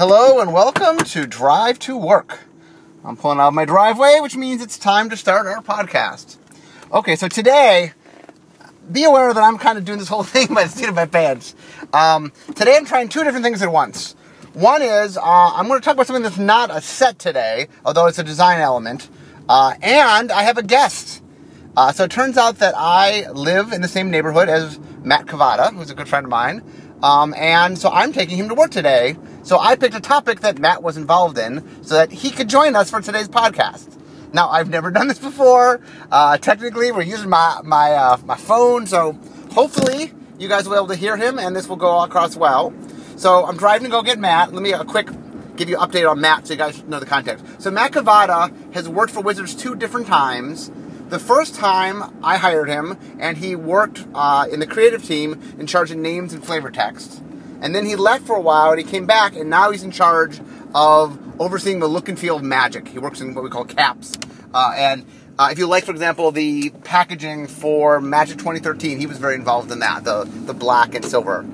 Hello and welcome to Drive to Work. I'm pulling out of my driveway, which means it's time to start our podcast. Okay, so today, be aware that I'm kind of doing this whole thing by the seat of my pants. Um, today I'm trying two different things at once. One is uh, I'm going to talk about something that's not a set today, although it's a design element, uh, and I have a guest. Uh, so it turns out that I live in the same neighborhood as Matt Cavotta, who's a good friend of mine. Um, and so I'm taking him to work today. So I picked a topic that Matt was involved in so that he could join us for today's podcast. Now, I've never done this before. Uh, technically, we're using my, my, uh, my phone, so hopefully you guys will be able to hear him and this will go across well. So I'm driving to go get Matt. Let me a quick give you an update on Matt so you guys know the context. So Matt Cavotta has worked for Wizards two different times. The first time I hired him, and he worked uh, in the creative team in charge of names and flavor text. And then he left for a while, and he came back, and now he's in charge of overseeing the look and feel of Magic. He works in what we call caps. Uh, and uh, if you like, for example, the packaging for Magic 2013, he was very involved in that, the, the black and silver.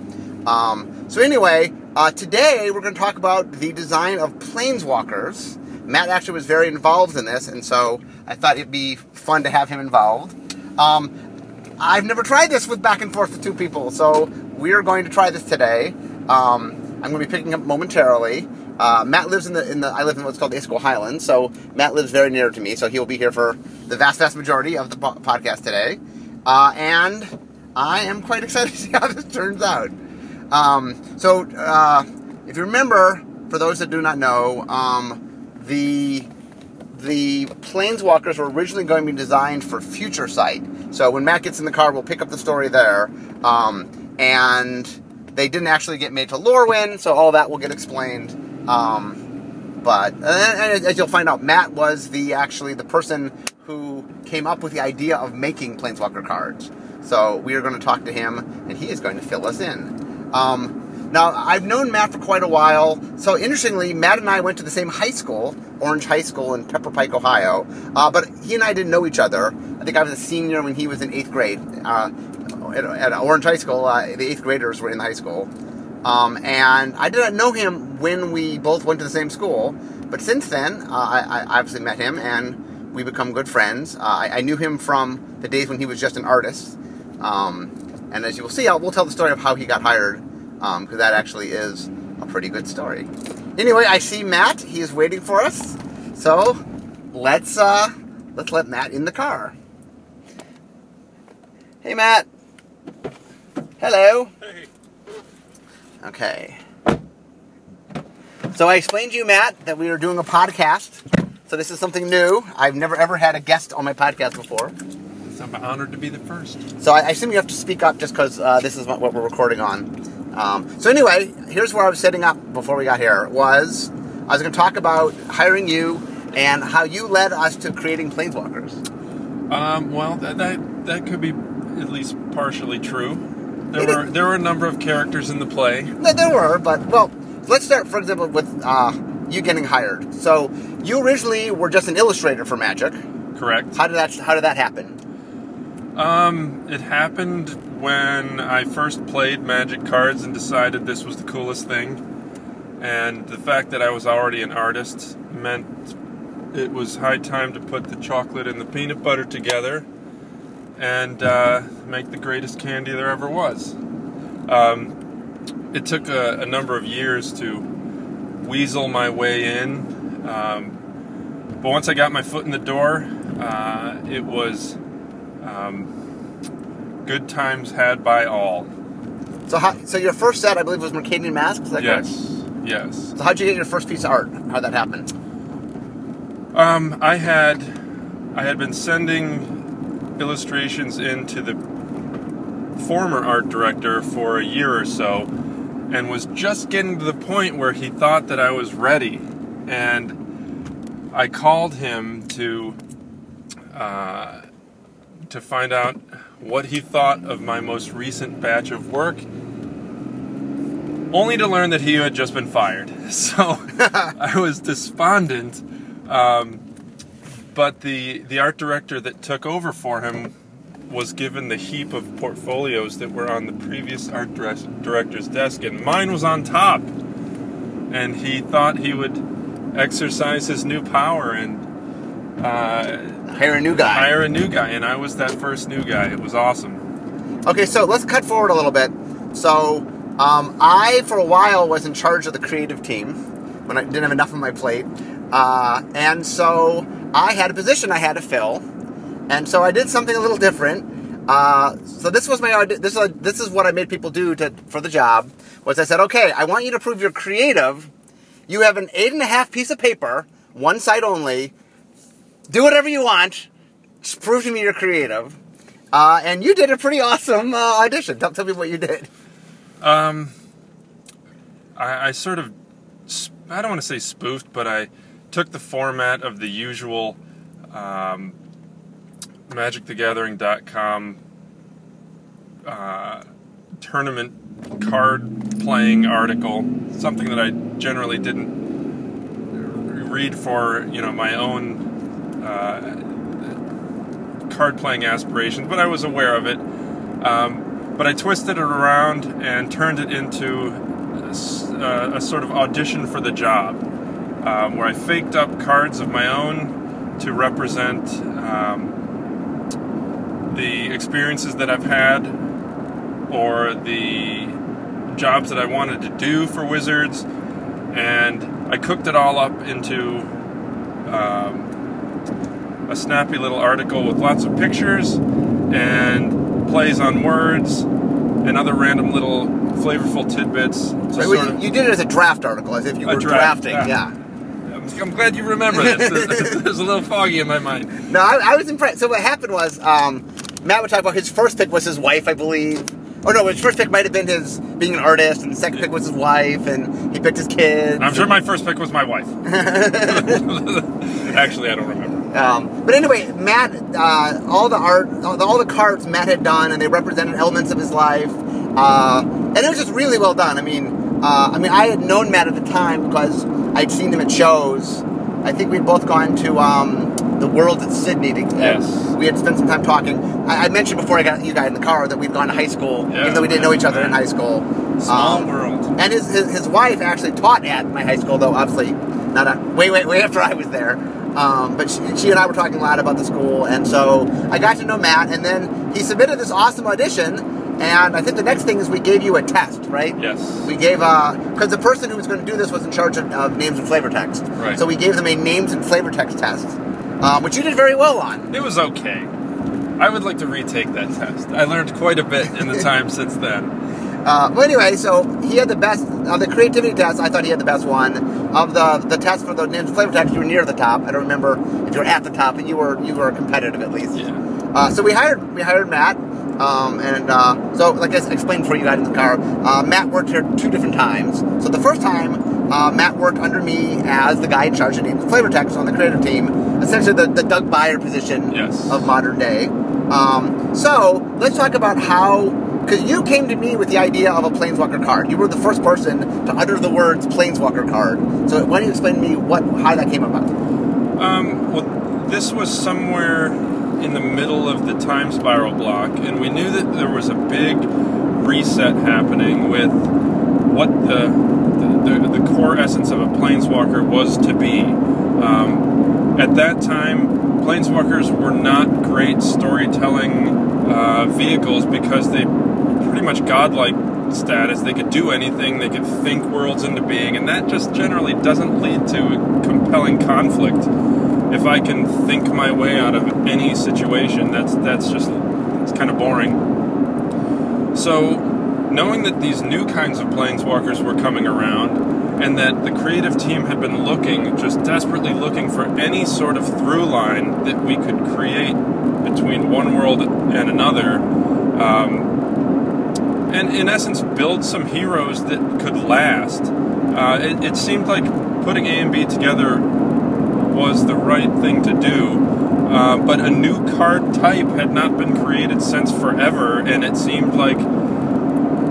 Um, so anyway, uh, today we're going to talk about the design of planeswalkers. Matt actually was very involved in this, and so I thought it'd be fun to have him involved. Um, I've never tried this with back and forth with two people, so we're going to try this today. Um, I'm going to be picking up momentarily. Uh, Matt lives in the in the I live in what's called the Issaquah Highlands, so Matt lives very near to me, so he will be here for the vast vast majority of the po- podcast today, uh, and I am quite excited to see how this turns out. Um, so uh, if you remember, for those that do not know, um, the the planeswalkers were originally going to be designed for future sight. So when Matt gets in the car, we'll pick up the story there. Um, and they didn't actually get made to Lorwyn, so all that will get explained. Um, but and, and as you'll find out, Matt was the actually the person who came up with the idea of making planeswalker cards. So we are going to talk to him, and he is going to fill us in. Um, now, I've known Matt for quite a while. So, interestingly, Matt and I went to the same high school, Orange High School in Pepper Pike, Ohio. Uh, but he and I didn't know each other. I think I was a senior when he was in eighth grade. Uh, at, at, Orange High School, uh, the eighth graders were in the high school. Um, and I didn't know him when we both went to the same school. But since then, uh, I, I, obviously met him and we become good friends. Uh, I, I, knew him from the days when he was just an artist. Um, and as you will see, I'll, we'll tell the story of how he got hired because um, that actually is a pretty good story. Anyway, I see Matt. He is waiting for us. So let's uh, let's let Matt in the car. Hey, Matt. Hello. Hey. Okay. So I explained to you, Matt, that we were doing a podcast. So this is something new. I've never ever had a guest on my podcast before. So I'm honored to be the first. So I, I assume you have to speak up just because uh, this is what we're recording on. Um, so anyway, here's where I was setting up before we got here. Was I was going to talk about hiring you and how you led us to creating Planeswalkers. Um, well, that, that that could be at least partially true. There were there were a number of characters in the play. No, there were, but well, let's start, for example, with uh, you getting hired. So you originally were just an illustrator for Magic. Correct. How did that How did that happen? Um, it happened when I first played Magic cards and decided this was the coolest thing. And the fact that I was already an artist meant it was high time to put the chocolate and the peanut butter together and uh, make the greatest candy there ever was. Um, it took a, a, number of years to weasel my way in, um, but once I got my foot in the door, uh, it was um, good times had by all. So, how, so your first set, I believe, was Mercadian Masks. yes, correct? yes. So, how'd you get your first piece of art? How'd that happen? Um, I had, I had been sending illustrations into the former art director for a year or so, and was just getting to the point where he thought that I was ready, and I called him to. Uh, to find out what he thought of my most recent batch of work, only to learn that he had just been fired. So I was despondent. Um, but the the art director that took over for him was given the heap of portfolios that were on the previous art director's desk, and mine was on top. and he thought he would exercise his new power and uh, Hire a new guy. hire a new guy. And I was that first new guy. It was awesome. Okay, so let's cut forward a little bit. So, um, I, for a while, was in charge of the creative team when I didn't have enough on my plate. Uh, and so I had a position I had to fill. And so I did something a little different. Uh, so this was my this is this is what I made people do to for the job was I said okay I want you to prove you're creative. You have an eight and a half piece of paper, one side only. Do whatever you want. Just prove to me you're creative. Uh, and you did a pretty awesome uh, audition. Tell, tell me what you did. Um, I, I sort of, I don't want to say spoofed, but I took the format of the usual um, MagicTheGathering.com uh, tournament card playing article, something that I generally didn't read for, you know, my own uh, card playing aspirations, but I was aware of it. Um, but I twisted it around and turned it into a, uh, a sort of audition for the job, um, where I faked up cards of my own to represent um, the experiences that I've had or the jobs that I wanted to do for Wizards, and I cooked it all up into um, a snappy little article with lots of pictures and plays on words and other random little flavorful tidbits. to Right, sort well, you, you did it as a draft article, as if you were draft, drafting. yeah. Yeah. I'm glad you remember this. it was a little foggy in my mind. No, I, I was impressed. So what happened was, um, Matt would talk about his first pick was his wife, I believe. Oh no, his first pick might have been his being an artist, and the second pick was his wife, and he picked his kids. I'm sure my first pick was my wife. Actually, I don't remember. Um, but anyway, Matt, uh, all the art, all the, all the cards Matt had done, and they represented elements of his life, uh, and it was just really well done. I mean, uh, I mean, I had known Matt at the time because I'd seen him at shows. I think we'd both gone to um, the World at Sydney. To, Yes. we had spent some time talking. I, I mentioned before I got you guys in the car that we'd gone to high school, Yeah, even though we didn't know each other in high school. Small Um, world. and his, his, his wife actually taught at my high school, though obviously not a, way, way, way after I was there. Um, but she, she and I were talking a lot about the school, and so I got to know Matt, and then he submitted this awesome audition. And I think the next thing is we gave you a test, right? Yes. We gave a because the person who was going to do this was in charge of, of names and flavor text. Right. So we gave them a names and flavor text test, um, which you did very well on. It was okay. I would like to retake that test. I learned quite a bit in the time since then. Uh, well, anyway, so he had the best of the creativity test. I thought he had the best one of the the test for the and flavor text. You were near the top. I don't remember if you were at the top, but you were you were competitive at least. Yeah. Uh, so we hired we hired Matt, um, and uh, so like I explained before you got in the car, uh, Matt worked here two different times. So the first time, uh, Matt worked under me as the guy in charge of names and flavor text on the creative team, essentially the, the Doug Beyer position Yes. of modern day. Um, so let's talk about how, because you came to me with the idea of a Planeswalker card. You were the first person to utter the words Planeswalker card. So why don't you explain to me what how that came about? Um, well, this was somewhere in the middle of the time spiral block, and we knew that there was a big reset happening with what the the, the, the core essence of a planeswalker was to be. Um, at that time, planeswalkers were not great storytelling uh, vehicles because they pretty much godlike status. They could do anything. They could think worlds into being, and that just generally doesn't lead to compelling conflict. If I can think my way out of any situation, that's that's just it's kind of boring. So, knowing that these new kinds of planeswalkers were coming around, and that the creative team had been looking, just desperately looking for any sort of through line that we could create between one world and another, um, and in essence, build some heroes that could last. Uh, it, it seemed like putting A and B together was the right thing to do. Uh, but a new card type had not been created since forever, and it seemed like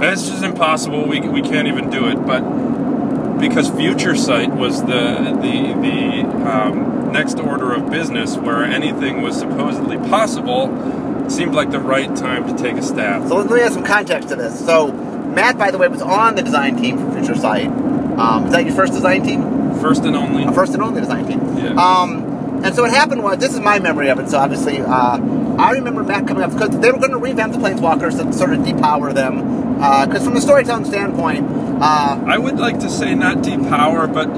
it's just impossible. We, we can't even do it. But because Future Sight was the the the um, next order of business, where anything was supposedly possible, seemed like the right time to take a stab. So let me add some context to this. So Matt, by the way, was on the design team for Future Sight. Um, is that your first design team? First and only. A first and only design team. Yeah. Um, and so what happened was, this is my memory of it. So obviously, uh, I remember Matt coming up because they were going to revamp the Planeswalkers to sort of depower them. Because from a storytelling standpoint, uh, I would like to say not depower, but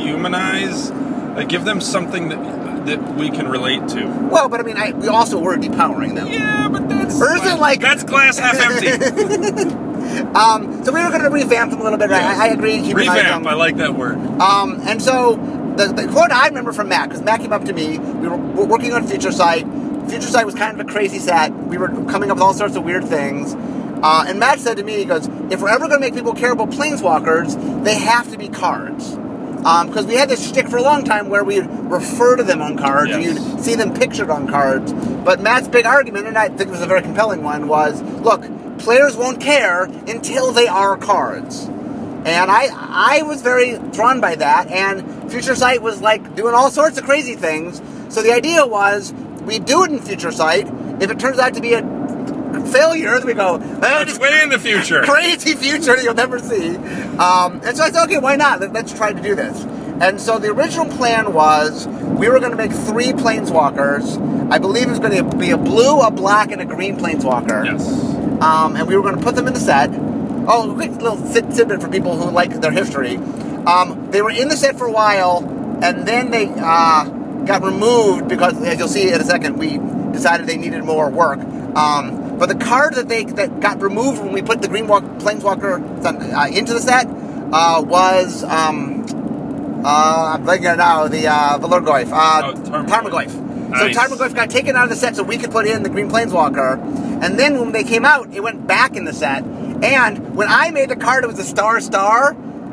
humanize. Like give them something that that we can relate to. well, but I mean, I, we also were depowering them. Yeah, but that's Or is it like- that's glass half empty. Um, so we were going to revamp them a little bit. I, I agree. humanize Revamp. I like that word. Um, and so the, the quote I remember from Matt, because Matt came up to me, we were, were working on Future Sight. Future Sight was kind of a crazy set. We were coming up with all sorts of weird things. Uh, and Matt said to me, he goes, if we're ever going to make people care about planeswalkers, they have to be cards. Um, because we had this shtick for a long time where we'd refer to them on cards and Yes. you'd see them pictured on cards. But Matt's big argument, and I think it was a very compelling one, was look, players won't care until they are cards. And I I was very drawn by that. And Future Sight was like doing all sorts of crazy things. So the idea was we do it in Future Sight. If it turns out to be a failure, we go, "Eh, It's way in the future. crazy future that you'll never see. Um, and so I said, okay, why not? Let, us try to do this. And so the original plan was we were going to make three planeswalkers. I believe it was going to be a blue, a black, and a green planeswalker. Yes. Um, and we were going to put them in the set. Oh, a quick little tidbit for people who like their history. Um, they were in the set for a while, and then they uh, got removed because, as you'll see in a second, we decided they needed more work. Um, but the card that they that got removed when we put the Green Walk Planeswalker uh, into the set uh, was um, uh, I'm blanking now the uh, Valorgoyf, uh, Oh, Tarmogoyf. Tarmogoyf. So Nice. Tarmogoyf got taken out of the set so we could put in the Green Planeswalker. And then when they came out, it went back in the set. And when I made the card, it was a star star.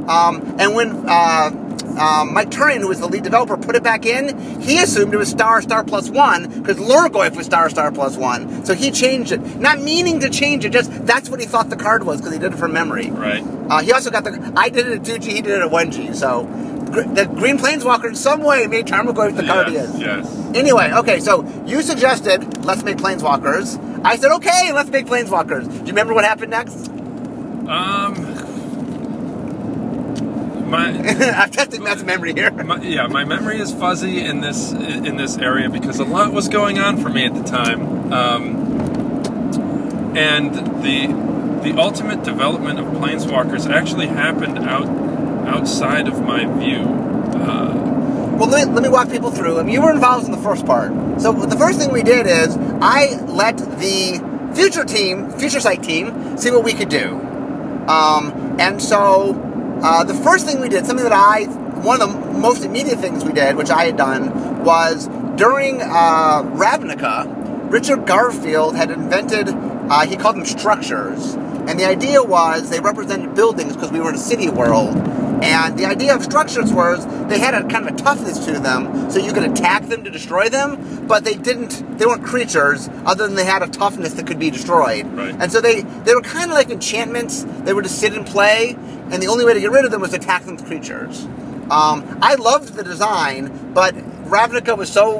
Um, and when uh, um, Mike Turian, who was the lead developer, put it back in, he assumed it was star star plus one because Lhurgoyf was star star plus one. So he changed it, not meaning to change it, just that's what he thought the card was because he did it from memory. Right. Uh, he also got the. I did it at 2G, he did it at 1G. So gr- the Green Planeswalker in some way made Tarmogoyf the card he yes, is. yes. Anyway, okay, so you suggested let's make planeswalkers. I said okay, let's make planeswalkers. Do you remember what happened next? Um. My, I'm testing Matt's memory here. my yeah, my memory is fuzzy in this in this area because a lot was going on for me at the time, um, and the the ultimate development of planeswalkers actually happened out outside of my view. Uh, Well, let me, let me walk people through. I mean, you were involved in the first part. So the first thing we did is I let the future team, future sight team, see what we could do. Um, and so uh, the first thing we did, something that I, one of the most immediate things we did, which I had done, was during uh, Ravnica, Richard Garfield had invented, uh, he called them structures. And the idea was they represented buildings because we were in a city world. And the idea of structures was they had a kind of a toughness to them, so you could attack them to destroy them, but they didn't. They weren't creatures, other than they had a toughness that could be destroyed. Right. And so they they were kind of like enchantments. They were to sit and play, and the only way to get rid of them was to attack them with creatures. Um, I loved the design, but Ravnica was so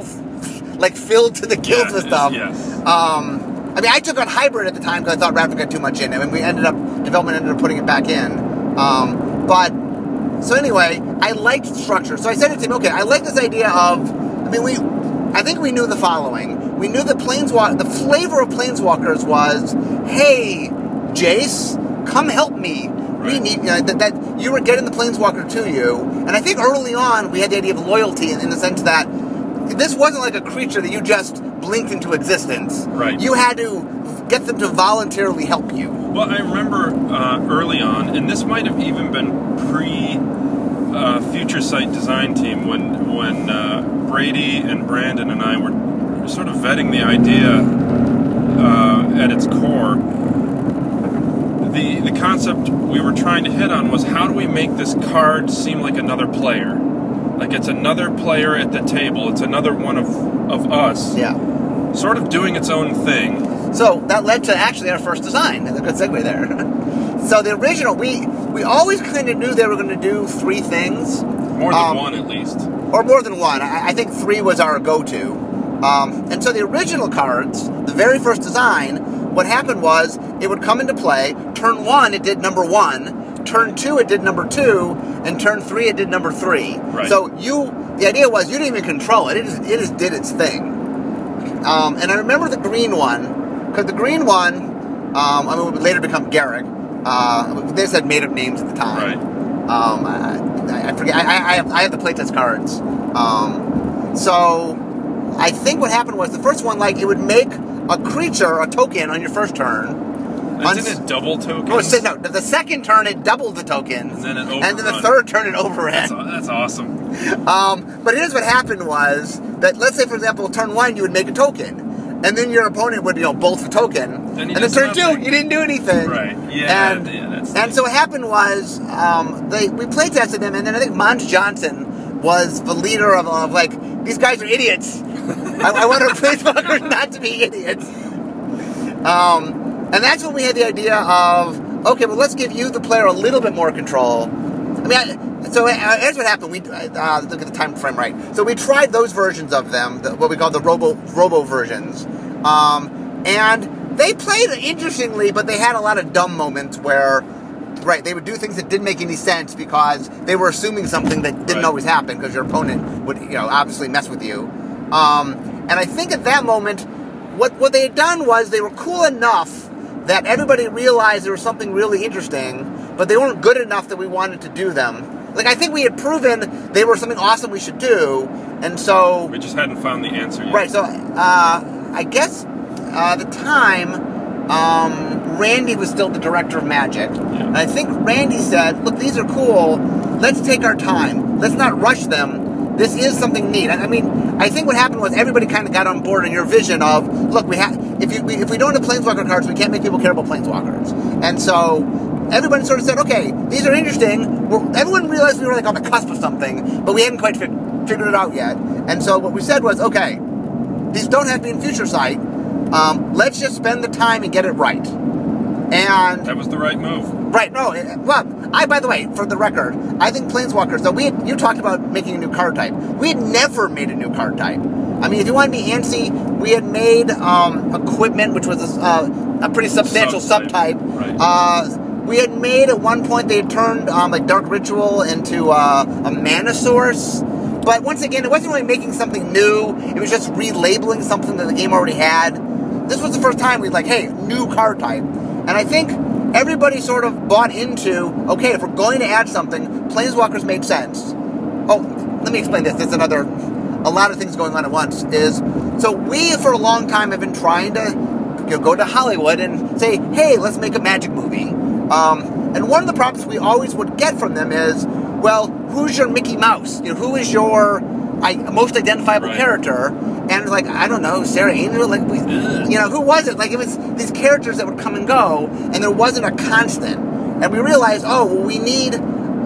like filled to the gills Yeah, with stuff. yes. Um, I mean, I took on hybrid at the time because I thought Ravnica had too much in it, and we ended up development ended up putting it back in. Um, but so anyway, I liked structure. So I said it to him, okay, I like this idea of, I mean, we, I think we knew the following. We knew the planeswalk, the flavor of planeswalkers was, hey, Jace, come help me. We need you know, that, that you were getting the planeswalker to you, and I think early on we had the idea of loyalty in, in the sense that this wasn't like a creature that you just blinked into existence. Right. You had to get them to voluntarily help you. Well, I remember uh, early on, and this might have even been pre uh, Future Sight design team when when uh, Brady and Brandon and I were sort of vetting the idea uh, at its core. The the concept we were trying to hit on was how do we make this card seem like another player, like it's another player at the table. It's another one of of us, Yeah. sort of doing its own thing. So that led to actually our first design. That's a good segue there. so the original, we we always kind of knew they were going to do three things, More than Um, one, at least. or more than one. I, I think three was our go-to. Um, and so the original cards, the very first design, what happened was it would come into play. Turn one, it did number one. Turn two, it did number two, and turn three, it did number three. Right. So you, the idea was you didn't even control it; it just, it just did its thing. Um, and I remember the green one because the green one, um, I mean, would later become Garruk. Uh, they just had made up names at the time. Right. Um, I, I forget. I, I, I have, I have the playtest cards. Um, so I think what happened was the first one, like, it would make a creature, a token, on your first turn. Didn't it double tokens? No, so- no, the second turn it doubled the tokens, And then it and then the third turn it overran. That's, that's awesome. Um, but here's what happened was that let's say for example, turn one you would make a token, and then your opponent would you know bolt the token, and he then turn two you didn't do anything. Right. Yeah, And, yeah, and so what happened was um, they we play tested them, and then I think Mons Johnson was the leader of, of like these guys are idiots. I, I want our planeswalkers not to be idiots. Um, and that's when we had the idea of okay, well, let's give you, the player, a little bit more control. I mean, I, so uh, here's what happened. We uh, look at the time frame right. So we tried those versions of them, the, what we call the Robo Robo versions, um, and they played interestingly, but they had a lot of dumb moments where. Right, they would do things that didn't make any sense because they were assuming something that didn't Right. always happen because your opponent would, you know, obviously mess with you. Um, and I think at that moment, what what they had done was they were cool enough that everybody realized there was something really interesting, but they weren't good enough that we wanted to do them. Like I think we had proven they were something awesome we should do, and so We just hadn't found the answer yet. right. So uh, I guess uh, the time um, Randy was still the director of Magic, and I think Randy said, "Look, these are cool. Let's take our time. Let's not rush them. This is something neat." I I mean, I think what happened was everybody kind of got on board in your vision of, "Look, we have if you if we don't have planeswalker cards, we can't make people care about planeswalkers." And so everybody sort of said, "Okay, these are interesting." We're, everyone realized we were like on the cusp of something, but we hadn't quite fig- figured it out yet. And so what we said was, "Okay, these don't have to be in future sight. Um, let's just spend the time and get it right." And That was the right move. right, no, it- well, I by the way, for the record, I think Planeswalkers. So we had, you talked about making a new card type. We had never made a new card type. I mean, if you want to be antsy, we had made um, equipment, which was a, uh, a pretty substantial Subtype, subtype. right. Uh, we had made at one point they had turned um, like Dark Ritual into uh, a mana source. But once again, it wasn't really making something new. It was just relabeling something that the game already had. This was the first time we'd like, hey, new card type. And I think everybody sort of bought into, okay, if we're going to add something, Planeswalkers made sense. Oh, let me explain this. There's another, a lot of things going on at once. Is so we for a long time have been trying to you know, go to Hollywood and say, hey, let's make a magic movie. Um, and one of the problems we always would get from them is, well, who's your Mickey Mouse? You know, who is your I, most identifiable Right. character? And like, I don't know, Serra Angel, like we, you know, who was it? Like it was these characters that would come and go, and there wasn't a constant. And we realized, oh, well, we need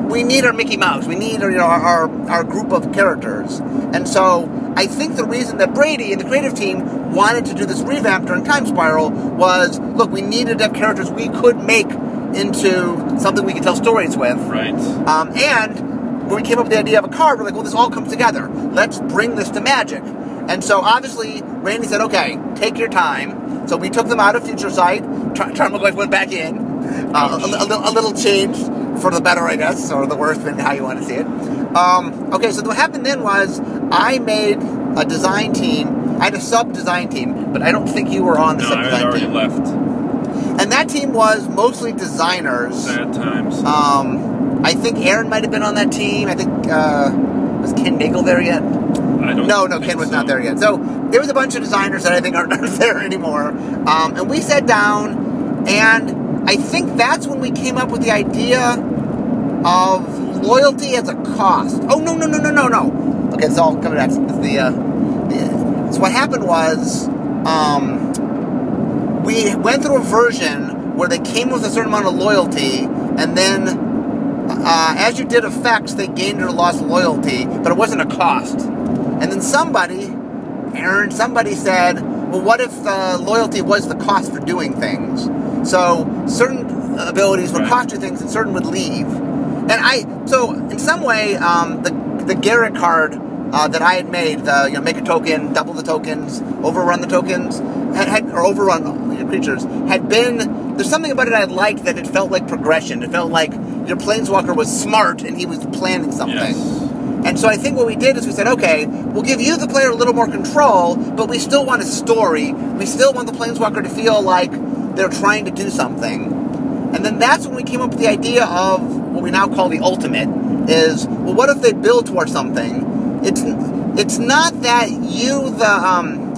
we need our Mickey Mouse. We need you know, our, our our group of characters. And so I think the reason that Brady and the creative team wanted to do this revamp during Time Spiral was, look, we needed to have characters we could make into something we could tell stories with. Right. Um, and when we came up with the idea of a card, we're like, well, this all comes together. Let's bring this to Magic. And so obviously, Randy said, okay, take your time. So we took them out of Future Sight. McGuire went back in. Uh, a, a, little- a little changed for the better, I guess, or the worse, depending how you want to see it. Um, okay, so what happened then was I made a design team. I had a sub design team, but I don't think you were on the No, sub I had design already team. left. And that team was mostly designers. Sad times. Um, I think Aaron might have been on that team. I think uh, was Ken Nagel there yet? I don't. No, no, Ken was so. not there yet. So there was a bunch of designers that I think aren't, aren't there anymore. Um, and we sat down, and I think that's when we came up with the idea of loyalty as a cost. Oh no, no, no, no, no, no. Okay, it's all coming back. The, uh, the so what happened was um, we went through a version where they came with a certain amount of loyalty, and then uh, as you did effects, they gained or lost loyalty, but it wasn't a cost. And then somebody, Aaron, somebody said, well, what if uh, loyalty was the cost for doing things? So certain abilities would cost you things, and certain would leave. And I, so in some way, um, the the Garruk card uh, that I had made, the you know, make a token, double the tokens, overrun the tokens, had, had or overrun your creatures, had been. There's something about it I liked that it felt like progression. It felt like your planeswalker was smart and he was planning something. Yes. And so I think what we did is we said, okay, we'll give you the player a little more control, but we still want a story. We still want the planeswalker to feel like they're trying to do something. And then that's when we came up with the idea of what we now call the ultimate is well what if they build towards something? It's it's not that you the um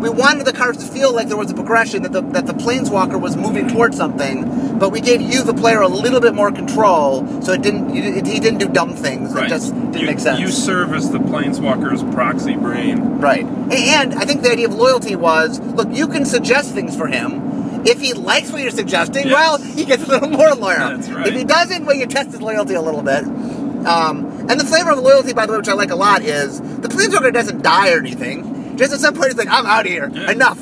we wanted the cards to feel like there was a progression that the that the planeswalker was moving towards something, but we gave you the player a little bit more control, so it didn't you, it, he didn't do dumb things. It just didn't you, make sense. You serve as the planeswalker's proxy brain. Right. And I think the idea of loyalty was look, you can suggest things for him. If he likes what you're suggesting, Yes. well, he gets a little more loyal. That's right. If he doesn't, well, you test his loyalty a little bit. Um, and the flavor of loyalty, by the way, which I like a lot, is the Planeswalker doesn't die or anything. Just at some point, he's like, I'm out of here. Yeah. Enough.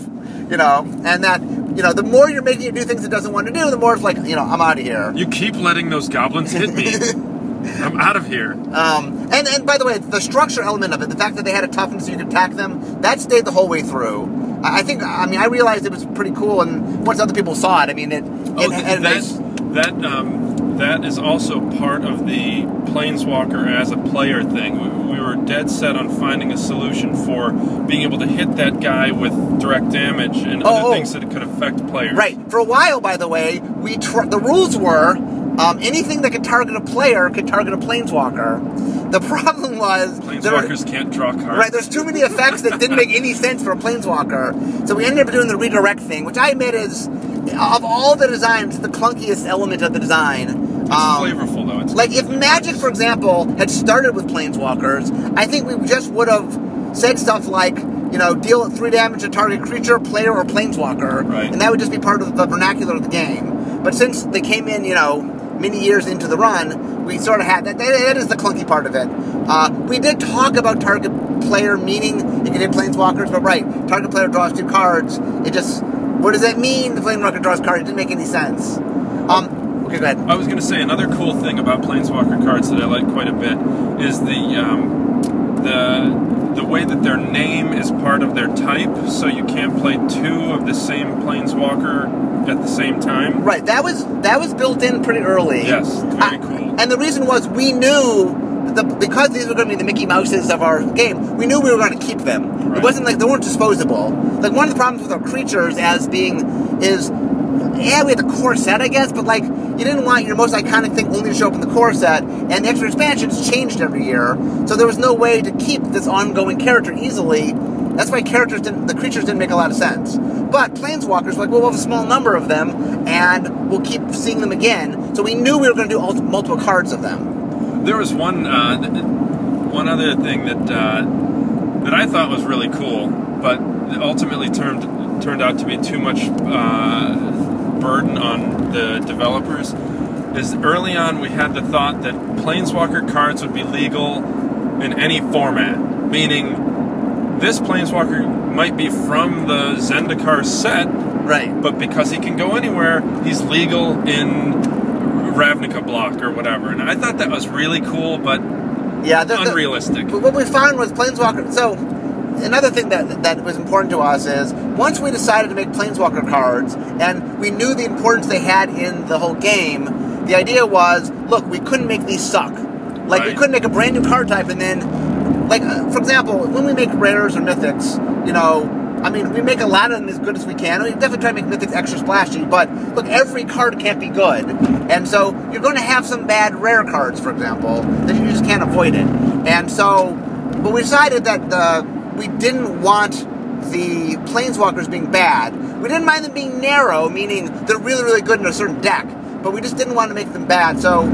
You know, and that, you know, the more you're making it do things it doesn't want to do, the more it's like, you know, I'm out of here. You keep letting those goblins hit me. I'm out of here. Um, and, and by the way, the structure element of it, the fact that they had a toughness so you could attack them, that stayed the whole way through. I think, I mean, I realized it was pretty cool, and once other people saw it, I mean, it, Oh, it a that, that, um, that is also part of the Planeswalker as a player thing. We, we were dead set on finding a solution for being able to hit that guy with direct damage and Oh, other oh. things that could affect players. Right. For a while, by the way, we tr- the rules were um, anything that could target a player could target a planeswalker. The problem was there were- Planeswalkers can't draw cards. Right, there's too many effects that didn't make any sense for a planeswalker. So we ended up doing the redirect thing, which I admit is, of all the designs, the clunkiest element of the design. It's Um, flavorful though. It's like if Magic, for example, had started with planeswalkers, I think we just would have said stuff like, you know, deal three damage to target creature, player, or planeswalker, Right. and that would just be part of the vernacular of the game. But since they came in, you know, many years into the run, we sort of had that. That, that is the clunky part of it. Uh, we did talk about target player meaning you can hit planeswalkers, but right, target player draws two cards. It just, what does that mean? The planeswalker draws cards. It didn't make any sense. Um, okay, go ahead. I was going to say another cool thing about Planeswalker cards that I like quite a bit is the um, the the way that their name is part of their type, so you can't play two of the same Planeswalker at the same time. Right, that was that was built in pretty early. Yes, very Uh, cool. And the reason was we knew the, because these were going to be the Mickey Mouses of our game. We knew we were going to keep them. It wasn't like they weren't disposable. Like one of the problems with our creatures as being is, yeah, we had the core set, I guess, but like you didn't want your most iconic thing only to show up in the core set, and the extra expansions changed every year, so there was no way to keep this ongoing character easily. That's why characters didn't, the creatures didn't make a lot of sense. But planeswalkers, were like, well, we'll have a small number of them, and we'll keep seeing them again. So we knew we were going to do ult- multiple cards of them. There was one uh, one other thing that uh, that I thought was really cool, but ultimately turned turned out to be too much uh, burden on the developers. Is early on we had the thought that Planeswalker cards would be legal in any format, meaning this Planeswalker might be from the Zendikar set, Right. but because he can go anywhere, he's legal in Ravnica block or whatever. And I thought that was really cool, but Yeah. The, the- unrealistic. But what we found was Planeswalker. So, another thing that that was important to us is once we decided to make Planeswalker cards, and we knew the importance they had in the whole game. The idea was, look, we couldn't make these suck. Like we couldn't make a brand new card type and then, like uh, for example, when we make rares or mythics, you know. I mean, we make a lot of them as good as we can. We definitely try to make mythics extra splashy, but look, every card can't be good. And so you're going to have some bad rare cards, for example, that you just can't avoid it. And so, but we decided that the, we didn't want the planeswalkers being bad. We didn't mind them being narrow, meaning they're really, really good in a certain deck, but we just didn't want to make them bad. So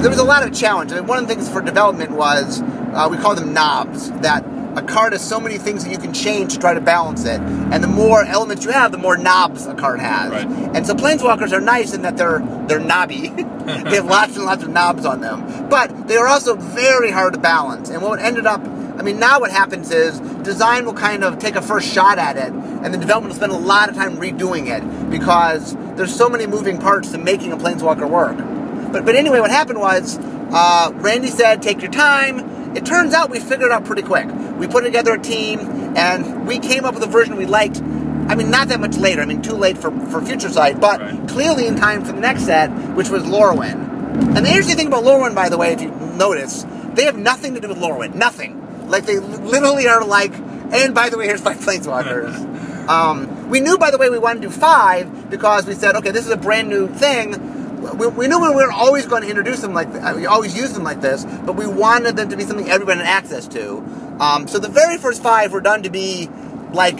there was a lot of challenge. I mean, one of the things for development was uh, we call them knobs. That a card has so many things that you can change to try to balance it, and the more elements you have, the more knobs a card has. Right. And so planeswalkers are nice in that they're they're knobby. they have lots and lots of knobs on them, but they are also very hard to balance. And what ended up, I mean, now what happens is design will kind of take a first shot at it, and the development will spend a lot of time redoing it because there's so many moving parts to making a planeswalker work. But but anyway, what happened was uh, Randy said, "Take your time." it turns out we figured it out pretty quick. We put together a team, and we came up with a version we liked. I mean, not that much later. I mean, too late for, for Future Sight, but Right. clearly in time for the next set, which was Lorwyn. And the interesting thing about Lorwyn, by the way, if you notice, they have nothing to do with Lorwyn. Nothing. Like, they literally are like, and by the way, here's five planeswalkers. um, we knew, by the way, we wanted to do five because we said, okay, this is a brand new thing. We, we knew we were always going to introduce them like th- we always use them like this, but we wanted them to be something everyone had access to. Um, so the very first five were done to be like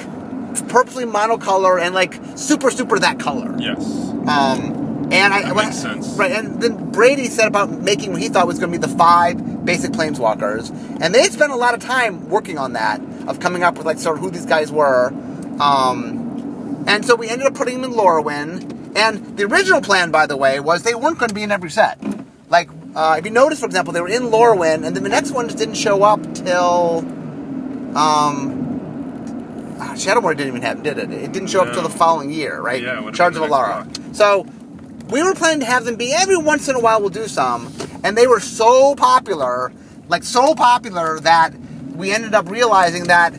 purposely monocolor and like super super that color. Yes. Um, and I That what- makes sense. Right, and then Brady set about making what he thought was going to be the five basic planeswalkers, and they spent a lot of time working on that, of coming up with like sort of who these guys were. Um, and so we ended up putting them in Lorwyn. And the original plan, by the way, was they weren't going to be in every set. Like, uh, if you notice, for example, they were in Lorwyn, and then the next one just didn't show up till. Um, ah, Shadowmoor didn't even have, did it? It didn't show up till the following year, right? Yeah, Shards of Alara. So we were planning to have them be every once in a while we'll do some, and they were so popular, like so popular that we ended up realizing that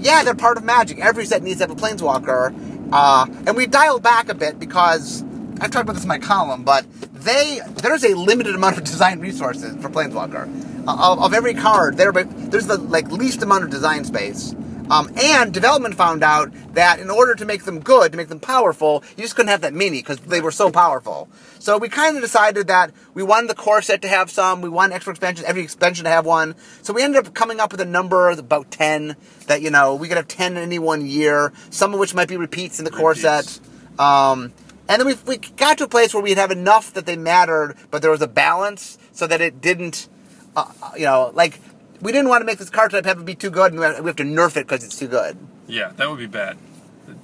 yeah, they're part of Magic. Every set needs to have a Planeswalker, uh, and we dialed back a bit because I've talked about this in my column, but they there's a limited amount of design resources for Planeswalker. Uh, of, of every card, there but there's the like least amount of design space. Um, and development found out that in order to make them good, to make them powerful, you just couldn't have that many because they were so powerful. So we kind of decided that we wanted the core set to have some, we wanted extra expansions, every expansion to have one. So we ended up coming up with a number of about 10 that, you know, we could have 10 in any one year, some of which might be repeats in the core Repeats. set. Um, and then we, we got to a place where we'd have enough that they mattered, but there was a balance so that it didn't, uh, you know, like, we didn't want to make this card type have to be too good and we have to nerf it because it's too good. Yeah, that would be bad.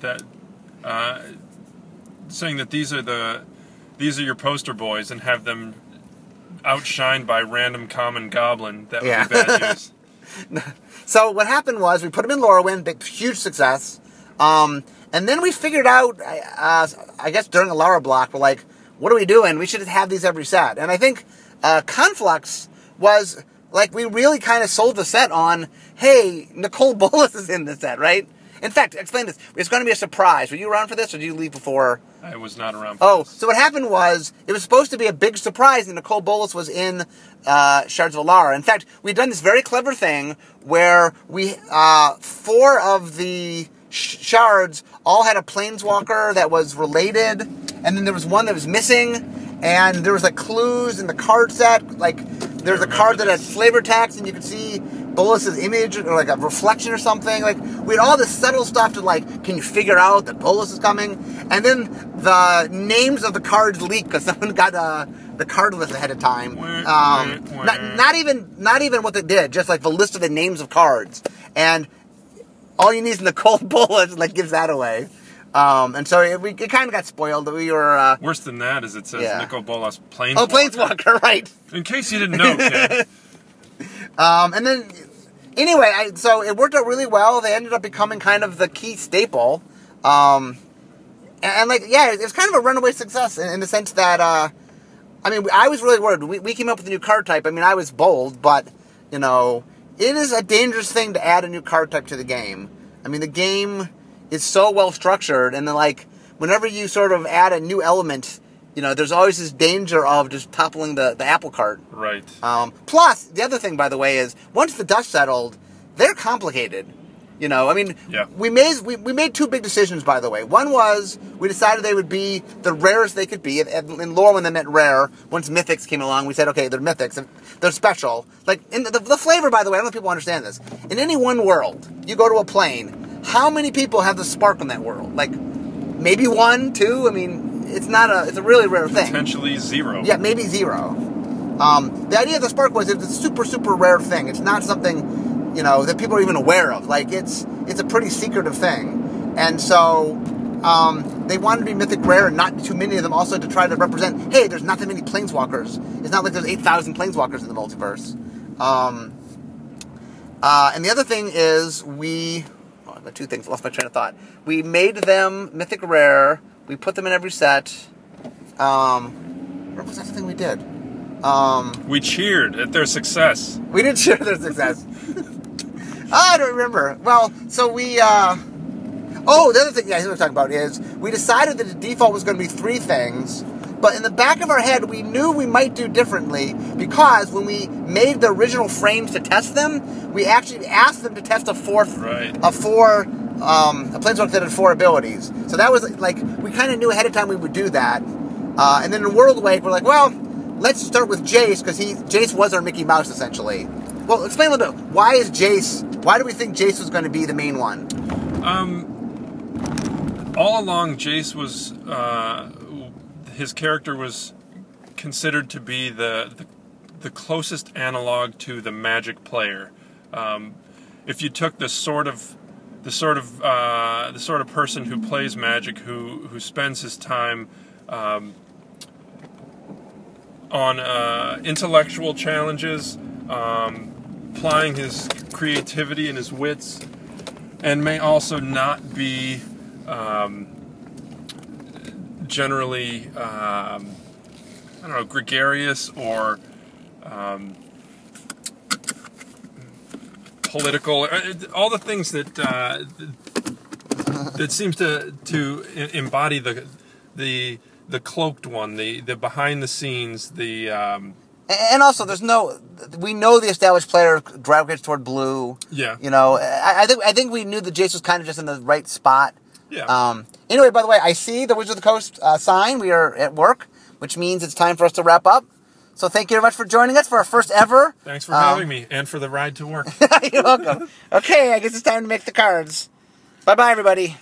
That uh, saying that these are the these are your poster boys and have them outshined by random common goblin. That would Yeah. be bad news. So what happened was we put them in Lorwyn, big, huge success. Um, and then we figured out, uh, I guess during Alara block, we're like, what are we doing? We should have these every set. And I think uh, Conflux was like we really kind of sold the set on, hey, Nicol Bolas is in the set, right? In fact, explain this. It's going to be a surprise. Were you around for this, or did you leave before? I was not around. For Oh, this. so what happened was it was supposed to be a big surprise, and Nicol Bolas was in uh, Shards of Alara. In fact, we'd done this very clever thing where we uh, four of the sh- shards all had a planeswalker that was related, and then there was one that was missing, and there was like clues in the card set. Like there was a card that had flavor text, and you could see Bolas's image or like a reflection or something. Like we had all this subtle stuff to like, can you figure out that Bolas is coming? And then the names of the cards leaked because someone got uh, the card list ahead of time. Um, not, not even not even what they did, just like the list of the names of cards. And all you need is Nicol Bolas, like gives that away. Um, and so it, we, it kind of got spoiled. We were uh, Worse than that is it says Yeah. Nicol Bolas Planeswalker. oh Planeswalker, right? In case you didn't know. Um, and then, anyway, I, so it worked out really well. They ended up becoming kind of the key staple. Um, and, and, like, yeah, it was kind of a runaway success in, in the sense that, uh, I mean, I was really worried. We, we came up with a new card type. I mean, I was bold, but, you know, it is a dangerous thing to add a new card type to the game. I mean, the game is so well structured, and then, like, whenever you sort of add a new element, you know, there's always this danger of just toppling the, the apple cart. right. Um, plus, the other thing, by the way, is once the dust settled, they're complicated. You know, I mean, Yeah. we made we, we made two big decisions, by the way. One was we decided they would be the rarest they could be. In, in lore, when they meant rare, once mythics came along, we said, okay, they're mythics. and They're special. Like in the, the flavor, by the way, I don't know if people understand this. In any one world, you go to a plane. How many people have the spark in that world? Like maybe one, two. I mean, it's not a. It's a really rare thing. Potentially zero. Yeah, maybe zero. Um, the idea of the spark was it's a super super rare thing. It's not something you know that people are even aware of. Like it's it's a pretty secretive thing, and so um, they wanted to be mythic rare and not too many of them. Also to try to represent, hey, there's not that many planeswalkers. It's not like there's eight thousand planeswalkers in the multiverse. Um, uh, and the other thing is we, oh, two things. I lost my train of thought. We made them mythic rare. We put them in every set. Um, what was that thing we did? Um, We cheered at their success. we did share their success. I don't remember. Well, so we. Uh, oh, the other thing, yeah, I was talking about is we decided that the default was going to be three things, but in the back of our head, we knew we might do differently because when we made the original frames to test them, we actually asked them to test a fourth, Right. a four, um, a planeswalker that had four abilities. So that was like we kind of knew ahead of time we would do that. Uh, and then in Worldwake, we're like, well, let's start with Jace because he Jace was our Mickey Mouse essentially. Well, explain a little bit. Why is Jace? Why do we think Jace was going to be the main one? Um, All along, Jace was uh, his character was considered to be the, the the closest analog to the Magic player. Um, if you took the sort of the sort of uh, the sort of person who plays Magic, who who spends his time um, on uh, intellectual challenges, um, applying his creativity and his wits, and may also not be um, generally, um, I don't know, gregarious or um, political. uh, All the things that uh, that seems to to embody the the the cloaked one, the the behind the scenes, the um, And also, there's no. We know the established player gravitates toward blue. Yeah. You know, I, I think I think we knew that Jace was kind of just in the right spot. Yeah. Um. Anyway, by the way, I see the Wizard of the Coast uh, sign. We are at work, which means it's time for us to wrap up. So thank you very much for joining us for our first ever. Thanks for um, having me and for the ride to work. You're welcome. Okay, I guess it's time to make the cards. Bye bye, everybody.